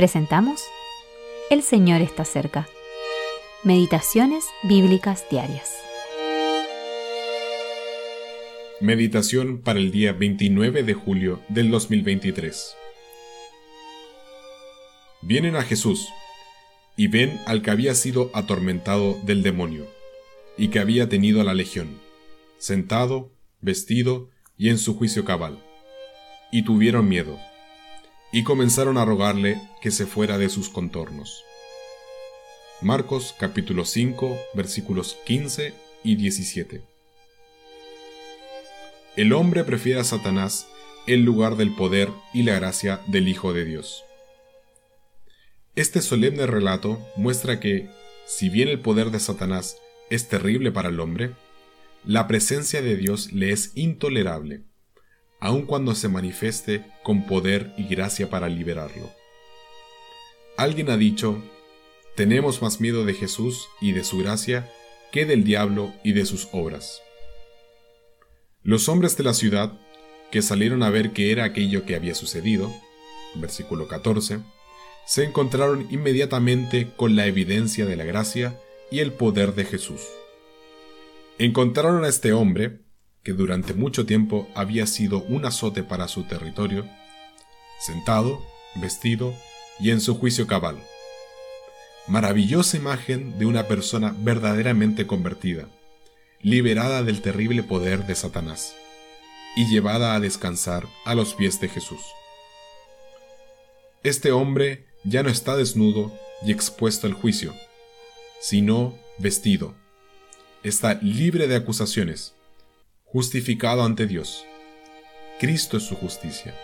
Presentamos El Señor está cerca. Meditaciones Bíblicas Diarias. Meditación para el día 29 de julio del 2023. Vienen a Jesús y ven al que había sido atormentado del demonio y que había tenido la legión, sentado, vestido y en su juicio cabal. Y tuvieron miedo y comenzaron a rogarle que se fuera de sus contornos. Marcos capítulo 5 versículos 15 y 17. El hombre prefiere a Satanás en lugar del poder y la gracia del Hijo de Dios. Este solemne relato muestra que, si bien el poder de Satanás es terrible para el hombre, la presencia de Dios le es intolerable aun cuando se manifieste con poder y gracia para liberarlo. Alguien ha dicho, tenemos más miedo de Jesús y de su gracia que del diablo y de sus obras. Los hombres de la ciudad, que salieron a ver qué era aquello que había sucedido, versículo 14, se encontraron inmediatamente con la evidencia de la gracia y el poder de Jesús. Encontraron a este hombre, que durante mucho tiempo había sido un azote para su territorio, sentado, vestido y en su juicio cabal. Maravillosa imagen de una persona verdaderamente convertida, liberada del terrible poder de Satanás y llevada a descansar a los pies de Jesús. Este hombre ya no está desnudo y expuesto al juicio, sino vestido. Está libre de acusaciones justificado ante Dios. Cristo es su justicia.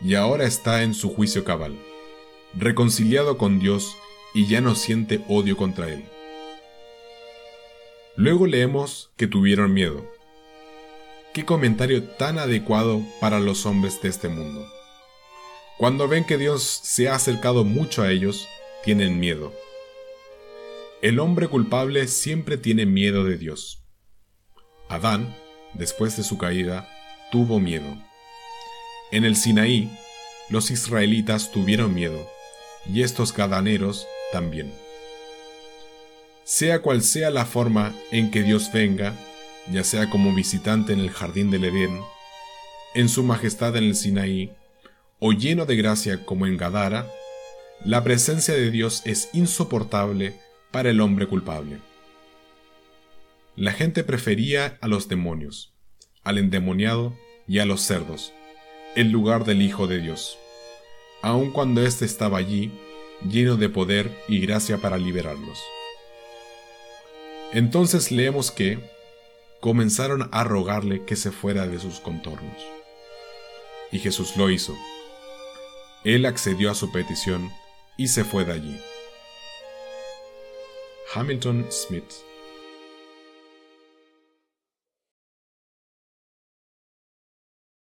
Y ahora está en su juicio cabal, reconciliado con Dios y ya no siente odio contra Él. Luego leemos que tuvieron miedo. Qué comentario tan adecuado para los hombres de este mundo. Cuando ven que Dios se ha acercado mucho a ellos, tienen miedo. El hombre culpable siempre tiene miedo de Dios. Adán después de su caída, tuvo miedo. En el Sinaí, los israelitas tuvieron miedo, y estos gadaneros también. Sea cual sea la forma en que Dios venga, ya sea como visitante en el jardín del Edén, en su majestad en el Sinaí, o lleno de gracia como en Gadara, la presencia de Dios es insoportable para el hombre culpable. La gente prefería a los demonios, al endemoniado y a los cerdos, en lugar del Hijo de Dios, aun cuando éste estaba allí, lleno de poder y gracia para liberarlos. Entonces leemos que comenzaron a rogarle que se fuera de sus contornos. Y Jesús lo hizo. Él accedió a su petición y se fue de allí. Hamilton Smith